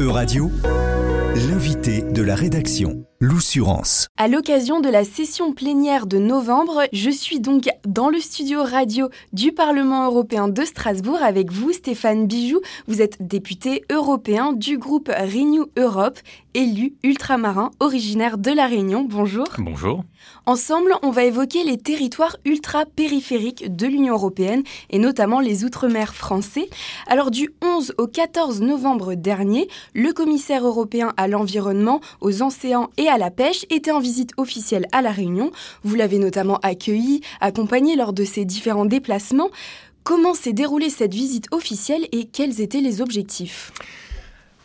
E-Radio, l'invité de la rédaction, l'Oussurance. À l'occasion de la session plénière de novembre, je suis donc dans le studio radio du Parlement européen de Strasbourg avec vous, Stéphane Bijoux. Vous êtes député européen du groupe Renew Europe, élu ultramarin originaire de La Réunion. Bonjour. Bonjour. Ensemble, on va évoquer les territoires ultra-périphériques de l'Union européenne et notamment les Outre-mer français. Alors du 11 au 14 novembre dernier, le commissaire européen à l'environnement, aux océans et à la pêche était en visite officielle à La Réunion. Vous l'avez notamment accueilli, accompagné lors de ses différents déplacements. Comment s'est déroulée cette visite officielle et quels étaient les objectifs?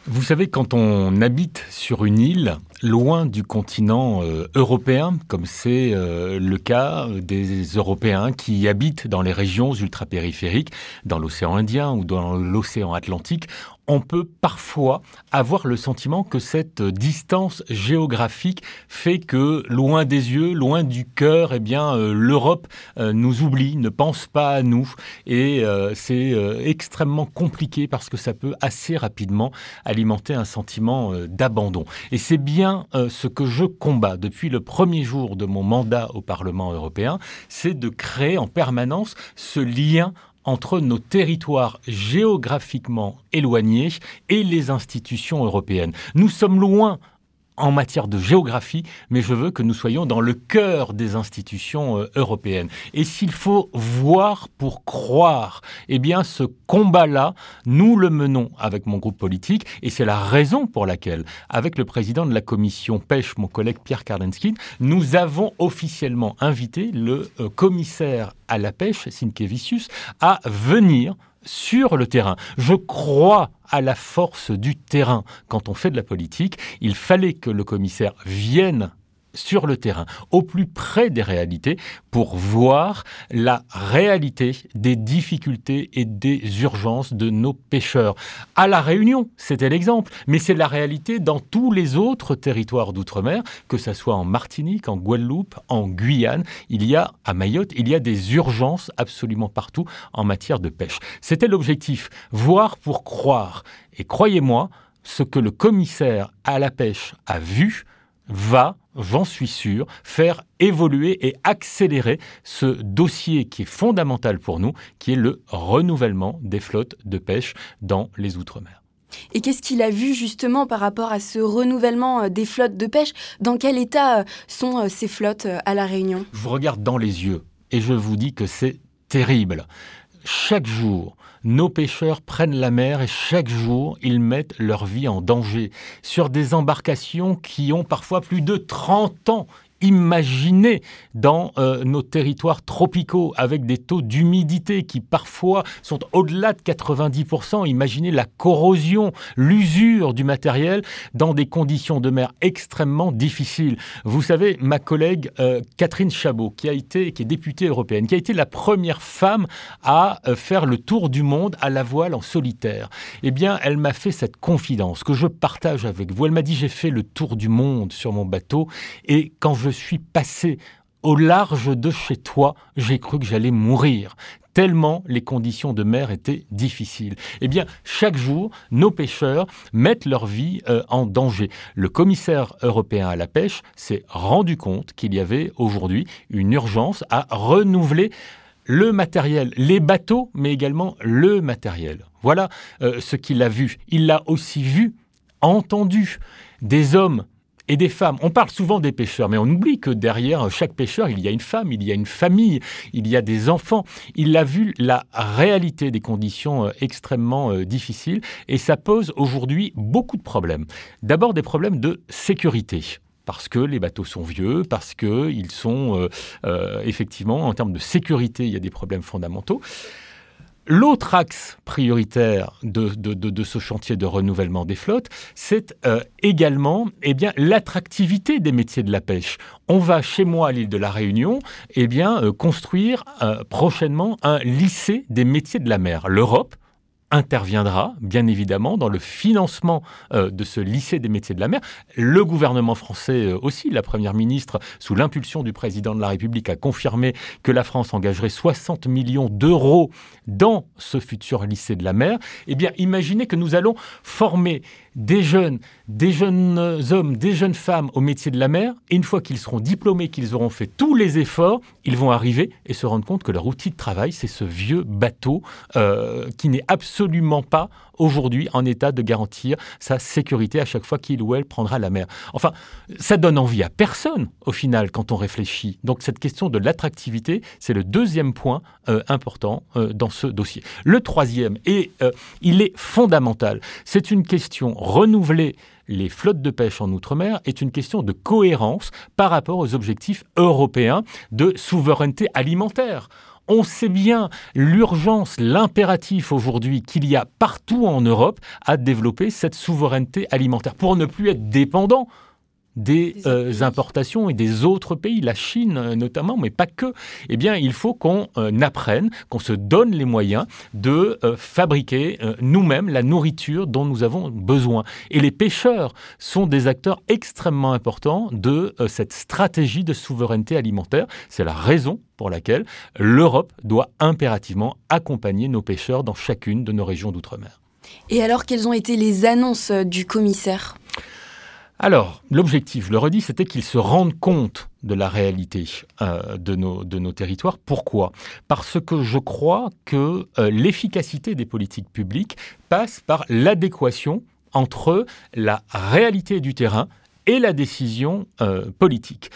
Vous savez, quand on habite sur une île, loin du continent euh, européen, comme c'est euh, le cas des Européens qui habitent dans les régions ultrapériphériques, dans l'océan Indien ou dans l'océan Atlantique, on peut parfois avoir le sentiment que cette distance géographique fait que loin des yeux, loin du cœur, eh bien euh, l'Europe nous oublie, ne pense pas à nous et c'est extrêmement compliqué parce que ça peut assez rapidement alimenter un sentiment d'abandon. Et c'est bien euh, ce que je combats depuis le premier jour de mon mandat au Parlement européen, c'est de créer en permanence ce lien entre nos territoires géographiquement éloignés et les institutions européennes. Nous sommes loin en matière de géographie, mais je veux que nous soyons dans le cœur des institutions euh, européennes. Et s'il faut voir pour croire, eh bien ce combat-là, nous le menons avec mon groupe politique, et c'est la raison pour laquelle, avec le président de la commission pêche, mon collègue Pierre Kardenskin, nous avons officiellement invité le euh, commissaire à la pêche, Sinkevicius, à venir sur le terrain. Je crois à la force du terrain. Quand on fait de la politique, il fallait que le commissaire vienne sur le terrain, au plus près des réalités, pour voir la réalité des difficultés et des urgences de nos pêcheurs. À La Réunion, c'était l'exemple, mais c'est la réalité dans tous les autres territoires d'outre-mer, que ce soit en Martinique, en Guadeloupe, en Guyane, il y a, à Mayotte, il y a des urgences absolument partout en matière de pêche. C'était l'objectif, voir pour croire. Et croyez-moi, ce que le commissaire à la pêche a vu va j'en suis sûr, faire évoluer et accélérer ce dossier qui est fondamental pour nous, qui est le renouvellement des flottes de pêche dans les Outre-mer. Et qu'est-ce qu'il a vu justement par rapport à ce renouvellement euh, des flottes de pêche? Dans quel état euh, sont euh, ces flottes à La Réunion? Je vous regarde dans les yeux et je vous dis que c'est terrible. Chaque jour, nos pêcheurs prennent la mer et chaque jour, ils mettent leur vie en danger. Sur des embarcations qui ont parfois plus de 30 ans Imaginez dans euh, nos territoires tropicaux avec des taux d'humidité qui parfois sont au-delà de 90%. Imaginez la corrosion, l'usure du matériel dans des conditions de mer extrêmement difficiles. Vous savez, ma collègue euh, Catherine Chabot, qui a été, qui est députée européenne, qui a été la première femme à euh, faire le tour du monde à la voile en solitaire. Eh bien, elle m'a fait cette confidence que je partage avec vous. Elle m'a dit j'ai fait le tour du monde sur mon bateau et quand je suis passé au large de chez toi, j'ai cru que j'allais mourir tellement les conditions de mer étaient difficiles. Eh bien, chaque jour, nos pêcheurs mettent leur vie euh, en danger. Le commissaire européen à la pêche s'est rendu compte qu'il y avait aujourd'hui une urgence à renouveler le matériel, les bateaux, mais également le matériel. Voilà euh, ce qu'il a vu. Il l'a aussi vu, entendu, des hommes et des femmes. On parle souvent des pêcheurs, mais on oublie que derrière chaque pêcheur, il y a une femme, il y a une famille, il y a des enfants. Il a vu la réalité des conditions euh, extrêmement euh, difficiles et ça pose aujourd'hui beaucoup de problèmes. D'abord des problèmes de sécurité parce que les bateaux sont vieux, parce qu'ils sont euh, effectivement, en termes de sécurité, il y a des problèmes fondamentaux. L'autre axe prioritaire de, ce chantier de renouvellement des flottes, c'est euh, également eh bien, l'attractivité des métiers de la pêche. On va chez moi à l'île de la Réunion eh bien, euh, construire euh, prochainement un lycée des métiers de la mer. L'Europe interviendra, bien évidemment, dans le financement euh, de ce lycée des métiers de la mer. Le gouvernement français euh, aussi, la Première ministre, sous l'impulsion du président de la République, a confirmé que la France engagerait 60 millions d'euros dans ce futur lycée de la mer. Eh bien, imaginez que nous allons former des jeunes, des jeunes hommes, des jeunes femmes au métier de la mer, et une fois qu'ils seront diplômés, qu'ils auront fait tous les efforts, ils vont arriver et se rendre compte que leur outil de travail, c'est ce vieux bateau euh, qui n'est absolument pas aujourd'hui en état de garantir sa sécurité à chaque fois qu'il ou elle prendra la mer. Enfin, ça donne envie à personne au final quand on réfléchit. Donc cette question de l'attractivité, c'est le deuxième point euh, important euh, dans ce dossier. Le troisième, et il est fondamental, c'est une question renouvelée les flottes de pêche en Outre-mer est une question de cohérence par rapport aux objectifs européens de souveraineté alimentaire. On sait bien l'urgence, l'impératif aujourd'hui qu'il y a partout en Europe à développer cette souveraineté alimentaire pour ne plus être dépendant des, euh, importations et des autres pays, la Chine euh, notamment, mais pas que, eh bien, il faut qu'on euh, apprenne, qu'on se donne les moyens de fabriquer nous-mêmes la nourriture dont nous avons besoin. Et les pêcheurs sont des acteurs extrêmement importants de cette stratégie de souveraineté alimentaire. C'est la raison pour laquelle l'Europe doit impérativement accompagner nos pêcheurs dans chacune de nos régions d'outre-mer. Et alors, quelles ont été les annonces du commissaire? Alors, l'objectif, je le redis, c'était qu'ils se rendent compte de la réalité euh, de, nos, territoires. Pourquoi? Parce que je crois que euh, l'efficacité des politiques publiques passe par l'adéquation entre la réalité du terrain et la décision euh, politique.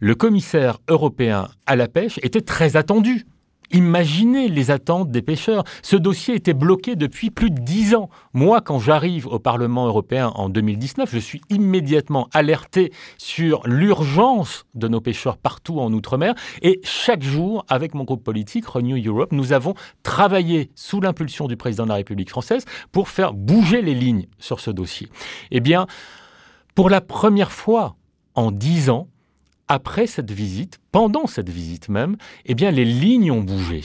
Le commissaire européen à la pêche était très attendu Imaginez les attentes des pêcheurs. Ce dossier était bloqué depuis plus de dix ans. Moi, quand j'arrive au Parlement européen en 2019, je suis immédiatement alerté sur l'urgence de nos pêcheurs partout en Outre-mer. Et chaque jour, avec mon groupe politique, Renew Europe, nous avons travaillé sous l'impulsion du président de la République française pour faire bouger les lignes sur ce dossier. Eh bien, pour la première fois en dix ans, après cette visite, pendant cette visite même, eh bien, les lignes ont bougé.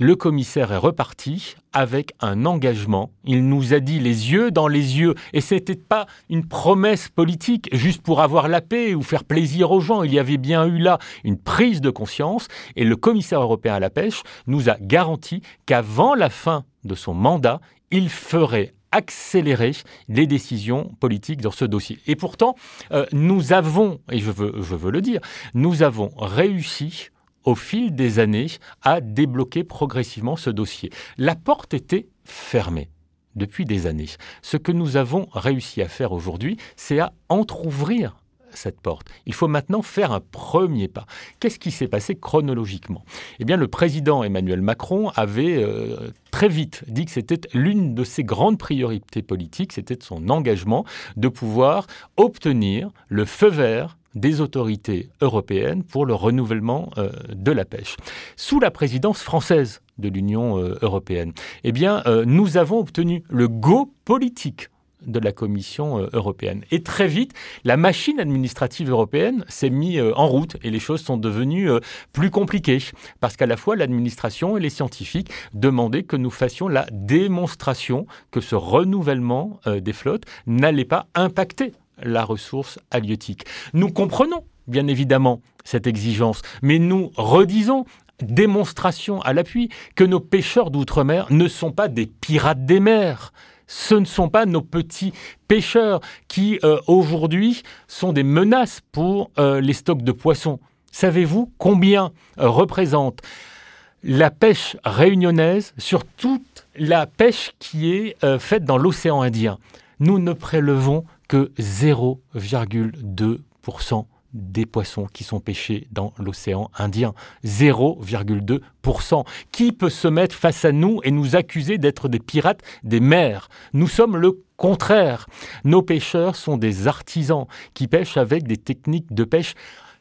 Le commissaire est reparti avec un engagement. Il nous a dit les yeux dans les yeux. Et ce n'était pas une promesse politique juste pour avoir la paix ou faire plaisir aux gens. Il y avait bien eu là une prise de conscience. Et le commissaire européen à la pêche nous a garanti qu'avant la fin de son mandat, il ferait accélérer les décisions politiques dans ce dossier. Et pourtant, euh, nous avons, et je veux, je veux le dire, nous avons réussi au fil des années à débloquer progressivement ce dossier. La porte était fermée depuis des années. Ce que nous avons réussi à faire aujourd'hui, c'est à entr'ouvrir cette porte. Il faut maintenant faire un premier pas. Qu'est-ce qui s'est passé chronologiquement? Eh bien, le président Emmanuel Macron avait euh, très vite dit que c'était l'une de ses grandes priorités politiques, c'était son engagement de pouvoir obtenir le feu vert des autorités européennes pour le renouvellement euh, de la pêche. Sous la présidence française de l'Union euh, européenne, eh bien, nous avons obtenu le go politique de la Commission euh, européenne. Et très vite, la machine administrative européenne s'est mise euh, en route et les choses sont devenues euh, plus compliquées parce qu'à la fois l'administration et les scientifiques demandaient que nous fassions la démonstration que ce renouvellement des flottes n'allait pas impacter la ressource halieutique. Nous comprenons bien évidemment cette exigence, mais nous redisons démonstration à l'appui que nos pêcheurs d'outre-mer ne sont pas des pirates des mers ce ne sont pas nos petits pêcheurs qui, euh, aujourd'hui, sont des menaces pour euh, les stocks de poissons. Savez-vous combien euh, représente la pêche réunionnaise sur toute la pêche qui est faite dans l'océan Indien? Nous ne prélevons que 0,2% des poissons qui sont pêchés dans l'océan Indien. 0,2%. Qui peut se mettre face à nous et nous accuser d'être des pirates des mers? Nous sommes le contraire. Nos pêcheurs sont des artisans qui pêchent avec des techniques de pêche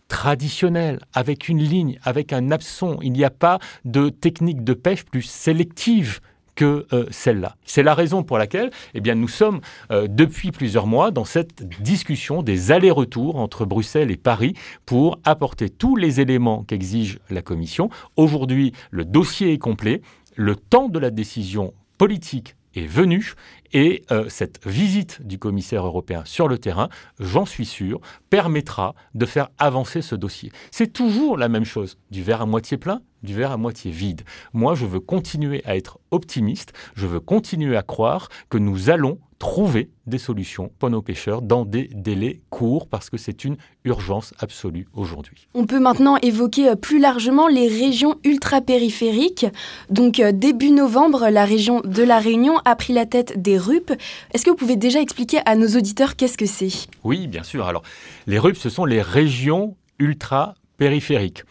traditionnelles, avec une ligne, avec un hameçon. Il n'y a pas de technique de pêche plus sélective que euh, celle-là. C'est la raison pour laquelle eh nous sommes euh, depuis plusieurs mois dans cette discussion des allers-retours entre Bruxelles et Paris pour apporter tous les éléments qu'exige la Commission. Aujourd'hui, le dossier est complet. Le temps de la décision politique est venu et euh, cette visite du commissaire européen sur le terrain, j'en suis sûr, permettra de faire avancer ce dossier. C'est toujours la même chose, du verre à moitié plein, du verre à moitié vide. Moi, je veux continuer à être optimiste, je veux continuer à croire que nous allons trouver des solutions pour nos pêcheurs dans des délais courts parce que c'est une urgence absolue aujourd'hui. On peut maintenant évoquer euh, plus largement les régions ultra-périphériques. Donc euh, début novembre, la région de la Réunion a pris la tête des RUP. Est-ce que vous pouvez déjà expliquer à nos auditeurs qu'est-ce que c'est? Oui, bien sûr. Alors les RUP, ce sont les régions ultra-périphériques.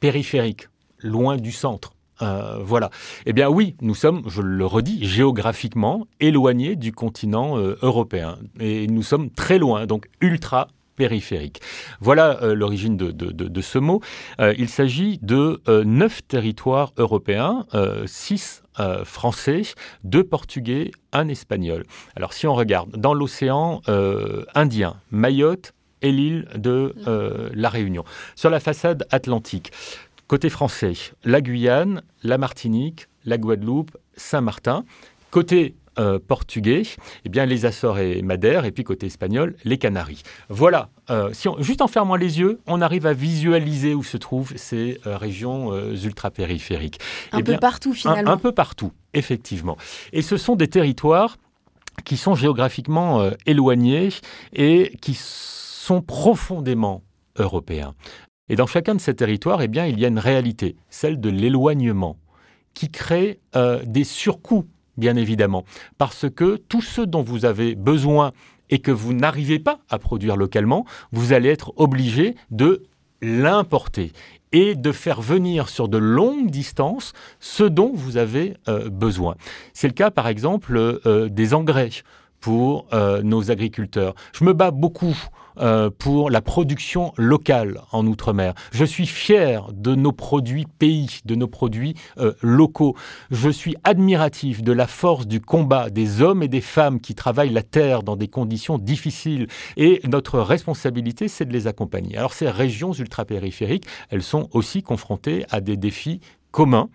Périphériques, loin du centre. Euh, voilà. Eh bien oui, nous sommes, je le redis, géographiquement éloignés du continent euh, européen. Et nous sommes très loin, donc ultra périphérique. Voilà euh, l'origine de, ce mot. il s'agit de neuf territoires européens, six français, deux portugais, un espagnol. Alors si on regarde dans l'océan Indien, Mayotte et l'île de la Réunion. Sur la façade atlantique, Côté français, la Guyane, la Martinique, la Guadeloupe, Saint-Martin. Côté euh, portugais, eh bien les Açores et Madère, et puis côté espagnol, les Canaries. Voilà, euh, si juste en fermant les yeux, on arrive à visualiser où se trouvent ces euh, régions ultra-périphériques. Un eh peu partout finalement. Un, peu partout, effectivement. Et ce sont des territoires qui sont géographiquement éloignés et qui sont profondément européens. Et dans chacun de ces territoires, eh il y a une réalité, celle de l'éloignement, qui crée euh, des surcoûts, bien évidemment, parce que tout ce dont vous avez besoin et que vous n'arrivez pas à produire localement, vous allez être obligé de l'importer et de faire venir sur de longues distances ce dont vous avez euh, besoin. C'est le cas, par exemple, euh, des engrais pour nos agriculteurs. Je me bats beaucoup euh, pour la production locale en Outre-mer. Je suis fier de nos produits pays, de nos produits euh, locaux. Je suis admiratif de la force du combat des hommes et des femmes qui travaillent la terre dans des conditions difficiles. Et notre responsabilité, c'est de les accompagner. Alors ces régions ultrapériphériques, elles sont aussi confrontées à des défis communs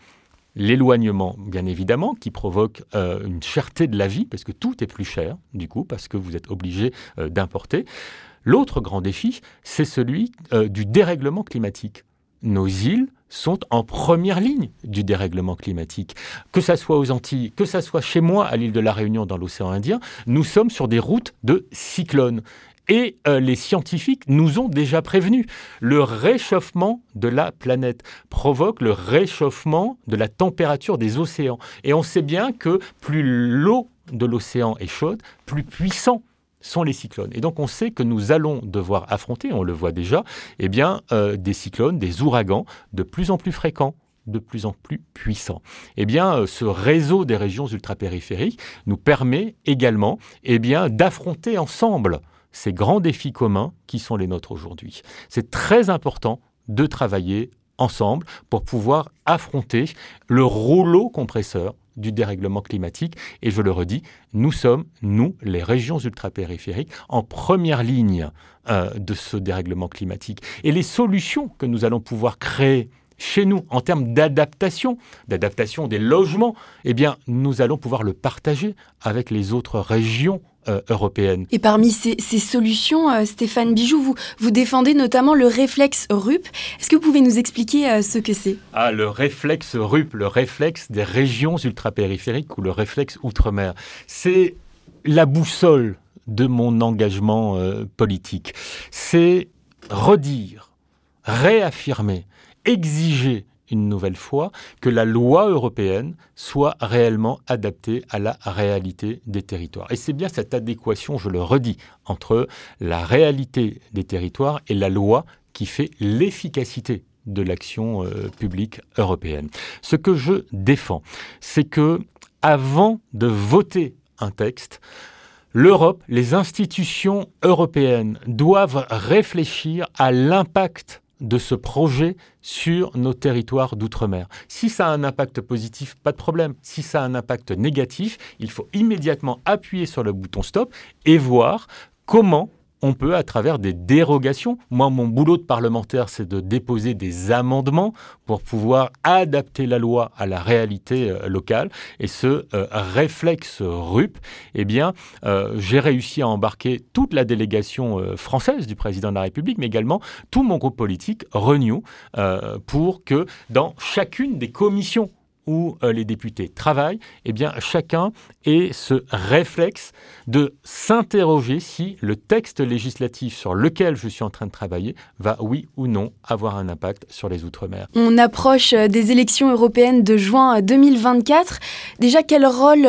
l'éloignement, bien évidemment, qui provoque euh, une cherté de la vie, parce que tout est plus cher, du coup, parce que vous êtes obligé d'importer. L'autre grand défi, c'est celui euh, du dérèglement climatique. Nos îles sont en première ligne du dérèglement climatique. Que ça soit aux Antilles, que ça soit chez moi à l'île de la Réunion dans l'océan Indien, nous sommes sur des routes de cyclones. Et euh, les scientifiques nous ont déjà prévenus. Le réchauffement de la planète provoque le réchauffement de la température des océans. Et on sait bien que plus l'eau de l'océan est chaude, plus puissant sont les cyclones. Et donc on sait que nous allons devoir affronter, on le voit déjà, eh bien, euh, des cyclones, des ouragans de plus en plus fréquents de plus en plus puissants. Eh bien, euh, ce réseau des régions ultrapériphériques nous permet également eh bien, d'affronter ensemble ces grands défis communs qui sont les nôtres aujourd'hui. C'est très important de travailler ensemble pour pouvoir affronter le rouleau compresseur du dérèglement climatique. Et je le redis, nous sommes, nous, les régions ultrapériphériques, en première ligne euh, de ce dérèglement climatique. Et les solutions que nous allons pouvoir créer chez nous en termes d'adaptation, d'adaptation des logements, eh bien, nous allons pouvoir le partager avec les autres régions euh. Et parmi ces, solutions, euh, Stéphane Bijoux, vous, vous défendez notamment le réflexe RUP. Est-ce que vous pouvez nous expliquer euh, ce que c'est? Ah, le réflexe RUP, le réflexe des régions ultrapériphériques ou le réflexe outre-mer. C'est la boussole de mon engagement politique. C'est redire, réaffirmer exiger une nouvelle fois que la loi européenne soit réellement adaptée à la réalité des territoires. Et c'est bien cette adéquation, je le redis, entre la réalité des territoires et la loi qui fait l'efficacité de l'action euh, publique européenne. Ce que je défends, c'est que avant de voter un texte, l'Europe, les institutions européennes doivent réfléchir à l'impact de ce projet sur nos territoires d'outre-mer. Si ça a un impact positif, pas de problème. Si ça a un impact négatif, il faut immédiatement appuyer sur le bouton stop et voir comment on peut, à travers des dérogations, moi, mon boulot de parlementaire, c'est de déposer des amendements pour pouvoir adapter la loi à la réalité euh, locale. Et ce euh, réflexe RUP, eh bien, euh, j'ai réussi à embarquer toute la délégation française du président de la République, mais également tout mon groupe politique, Renew, pour que dans chacune des commissions où euh, les députés travaillent, eh bien, chacun ait ce réflexe de s'interroger si le texte législatif sur lequel je suis en train de travailler va, oui ou non, avoir un impact sur les Outre-mer. On approche euh, des élections européennes de juin 2024. Déjà, quel rôle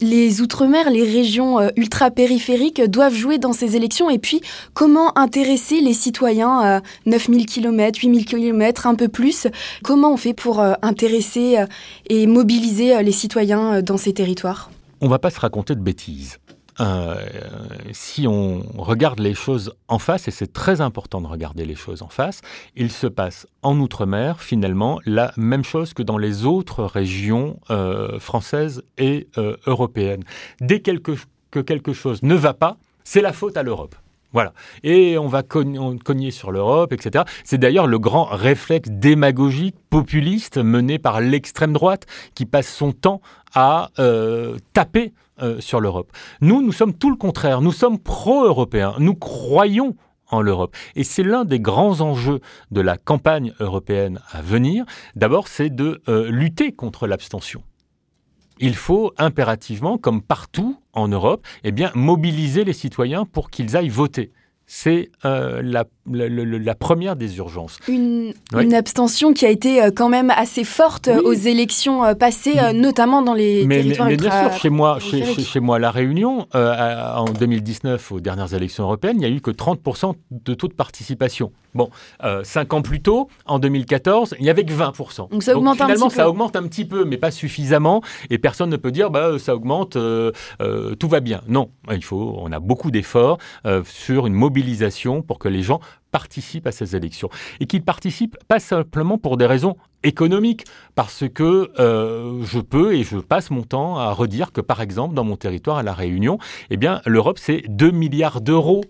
les Outre-mer, les régions ultra-périphériques doivent jouer dans ces élections. Et puis, comment intéresser les citoyens 9000 km, 8000 km, un peu plus? Comment on fait pour intéresser et mobiliser euh, les citoyens euh, dans ces territoires? On ne va pas se raconter de bêtises. Euh, si on regarde les choses en face, et c'est très important de regarder les choses en face, il se passe en Outre-mer finalement la même chose que dans les autres régions françaises et européennes. Dès que quelque chose ne va pas, c'est la faute à l'Europe. Voilà. Et on va cogner sur l'Europe, etc. C'est d'ailleurs le grand réflexe démagogique, populiste, mené par l'extrême droite, qui passe son temps à euh, taper euh, sur l'Europe. Nous, nous sommes tout le contraire. Nous sommes pro-européens. Nous croyons en l'Europe. Et c'est l'un des grands enjeux de la campagne européenne à venir. D'abord, c'est de euh, lutter contre l'abstention il faut impérativement, comme partout en Europe, eh bien, mobiliser les citoyens pour qu'ils aillent voter. C'est euh, la la, première des urgences. Une, abstention qui a été euh, quand même assez forte euh, aux élections euh, passées, notamment dans les territoires mais, bien sûr, chez moi, chez, moi, La Réunion, en 2019, aux dernières élections européennes, il n'y a eu que 30% de taux de participation. Bon, cinq ans plus tôt, en 2014, il n'y avait que 20%. Donc ça augmente finalement, un petit ça augmente un petit peu, mais pas suffisamment, et personne ne peut dire bah ça augmente, tout va bien. Non, il faut, on a beaucoup d'efforts sur une pour que les gens participent à ces élections. Et qu'ils participent pas simplement pour des raisons économiques, parce que euh, je peux et je passe mon temps à redire que, par exemple, dans mon territoire, à La Réunion, eh bien, l'Europe, c'est 2 milliards d'euros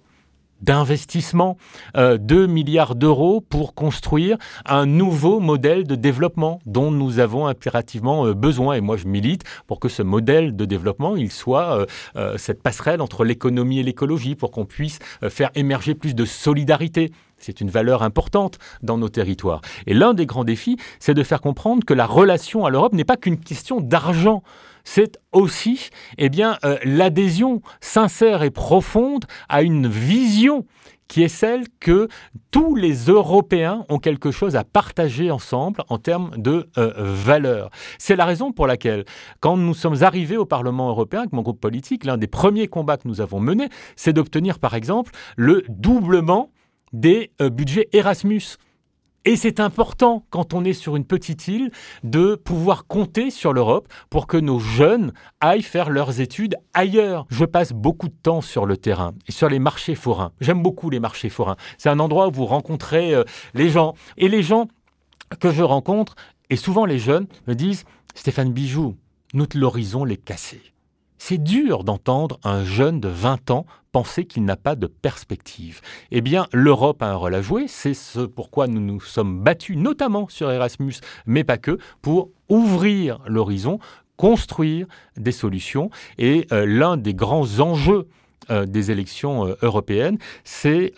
d'investissement, 2 euh, milliards d'euros pour construire un nouveau modèle de développement dont nous avons impérativement euh, besoin. Et moi, je milite pour que ce modèle de développement, il soit euh, cette passerelle entre l'économie et l'écologie, pour qu'on puisse faire émerger plus de solidarité. C'est une valeur importante dans nos territoires. Et l'un des grands défis, c'est de faire comprendre que la relation à l'Europe n'est pas qu'une question d'argent c'est aussi eh bien, euh, l'adhésion sincère et profonde à une vision qui est celle que tous les Européens ont quelque chose à partager ensemble en termes de euh, valeurs. C'est la raison pour laquelle, quand nous sommes arrivés au Parlement européen avec mon groupe politique, l'un des premiers combats que nous avons menés, c'est d'obtenir par exemple le doublement des euh, budgets Erasmus. Et c'est important, quand on est sur une petite île, de pouvoir compter sur l'Europe pour que nos jeunes aillent faire leurs études ailleurs. Je passe beaucoup de temps sur le terrain et sur les marchés forains. J'aime beaucoup les marchés forains. C'est un endroit où vous rencontrez euh, les gens. Et les gens que je rencontre, et souvent les jeunes, me disent Stéphane Bijou, nous l'horizon l'est cassé. C'est dur d'entendre un jeune de 20 ans penser qu'il n'a pas de perspective. Eh bien, l'Europe a un rôle à jouer, c'est ce pourquoi nous nous sommes battus, notamment sur Erasmus, mais pas que, pour ouvrir l'horizon, construire des solutions. Et euh, l'un des grands enjeux euh, des élections euh, européennes, c'est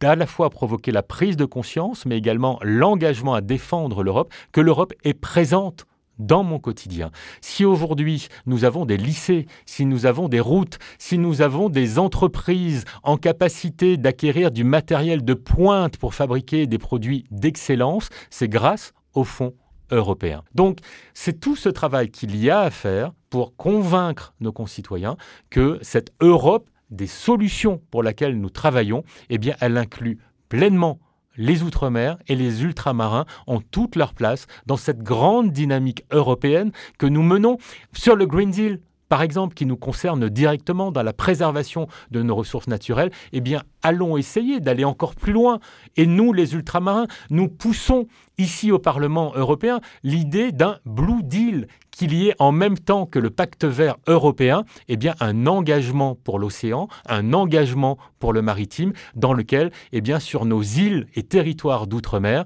d'à la fois provoquer la prise de conscience, mais également l'engagement à défendre l'Europe, que l'Europe est présente dans mon quotidien. Si aujourd'hui nous avons des lycées, si nous avons des routes, si nous avons des entreprises en capacité d'acquérir du matériel de pointe pour fabriquer des produits d'excellence, c'est grâce au fonds européen. Donc c'est tout ce travail qu'il y a à faire pour convaincre nos concitoyens que cette Europe des solutions pour laquelle nous travaillons, eh bien elle inclut pleinement les Outre-mer et les ultramarins ont toute leur place dans cette grande dynamique européenne que nous menons sur le Green Deal, par exemple, qui nous concerne directement dans la préservation de nos ressources naturelles, eh allons essayer d'aller encore plus loin. Et nous, les ultramarins, nous poussons ici au Parlement européen l'idée d'un Blue Deal qu'il y ait en même temps que le pacte vert européen, eh un engagement pour l'océan, un engagement pour le maritime, dans lequel, eh bien, sur nos îles et territoires d'outre-mer,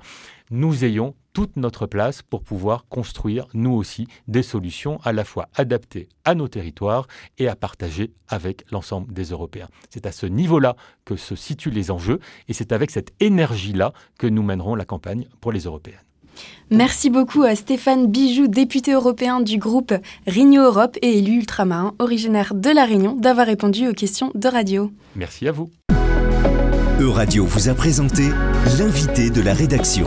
nous ayons toute notre place pour pouvoir construire, nous aussi, des solutions à la fois adaptées à nos territoires et à partager avec l'ensemble des Européens. C'est à ce niveau-là que se situent les enjeux et c'est avec cette énergie-là que nous mènerons la campagne pour les Européennes. Merci beaucoup à Stéphane Bijoux, député européen du groupe Renew Europe et élu ultramarin originaire de La Réunion, d'avoir répondu aux questions de radio. Merci à vous. Euradio vous a présenté l'invité de la rédaction.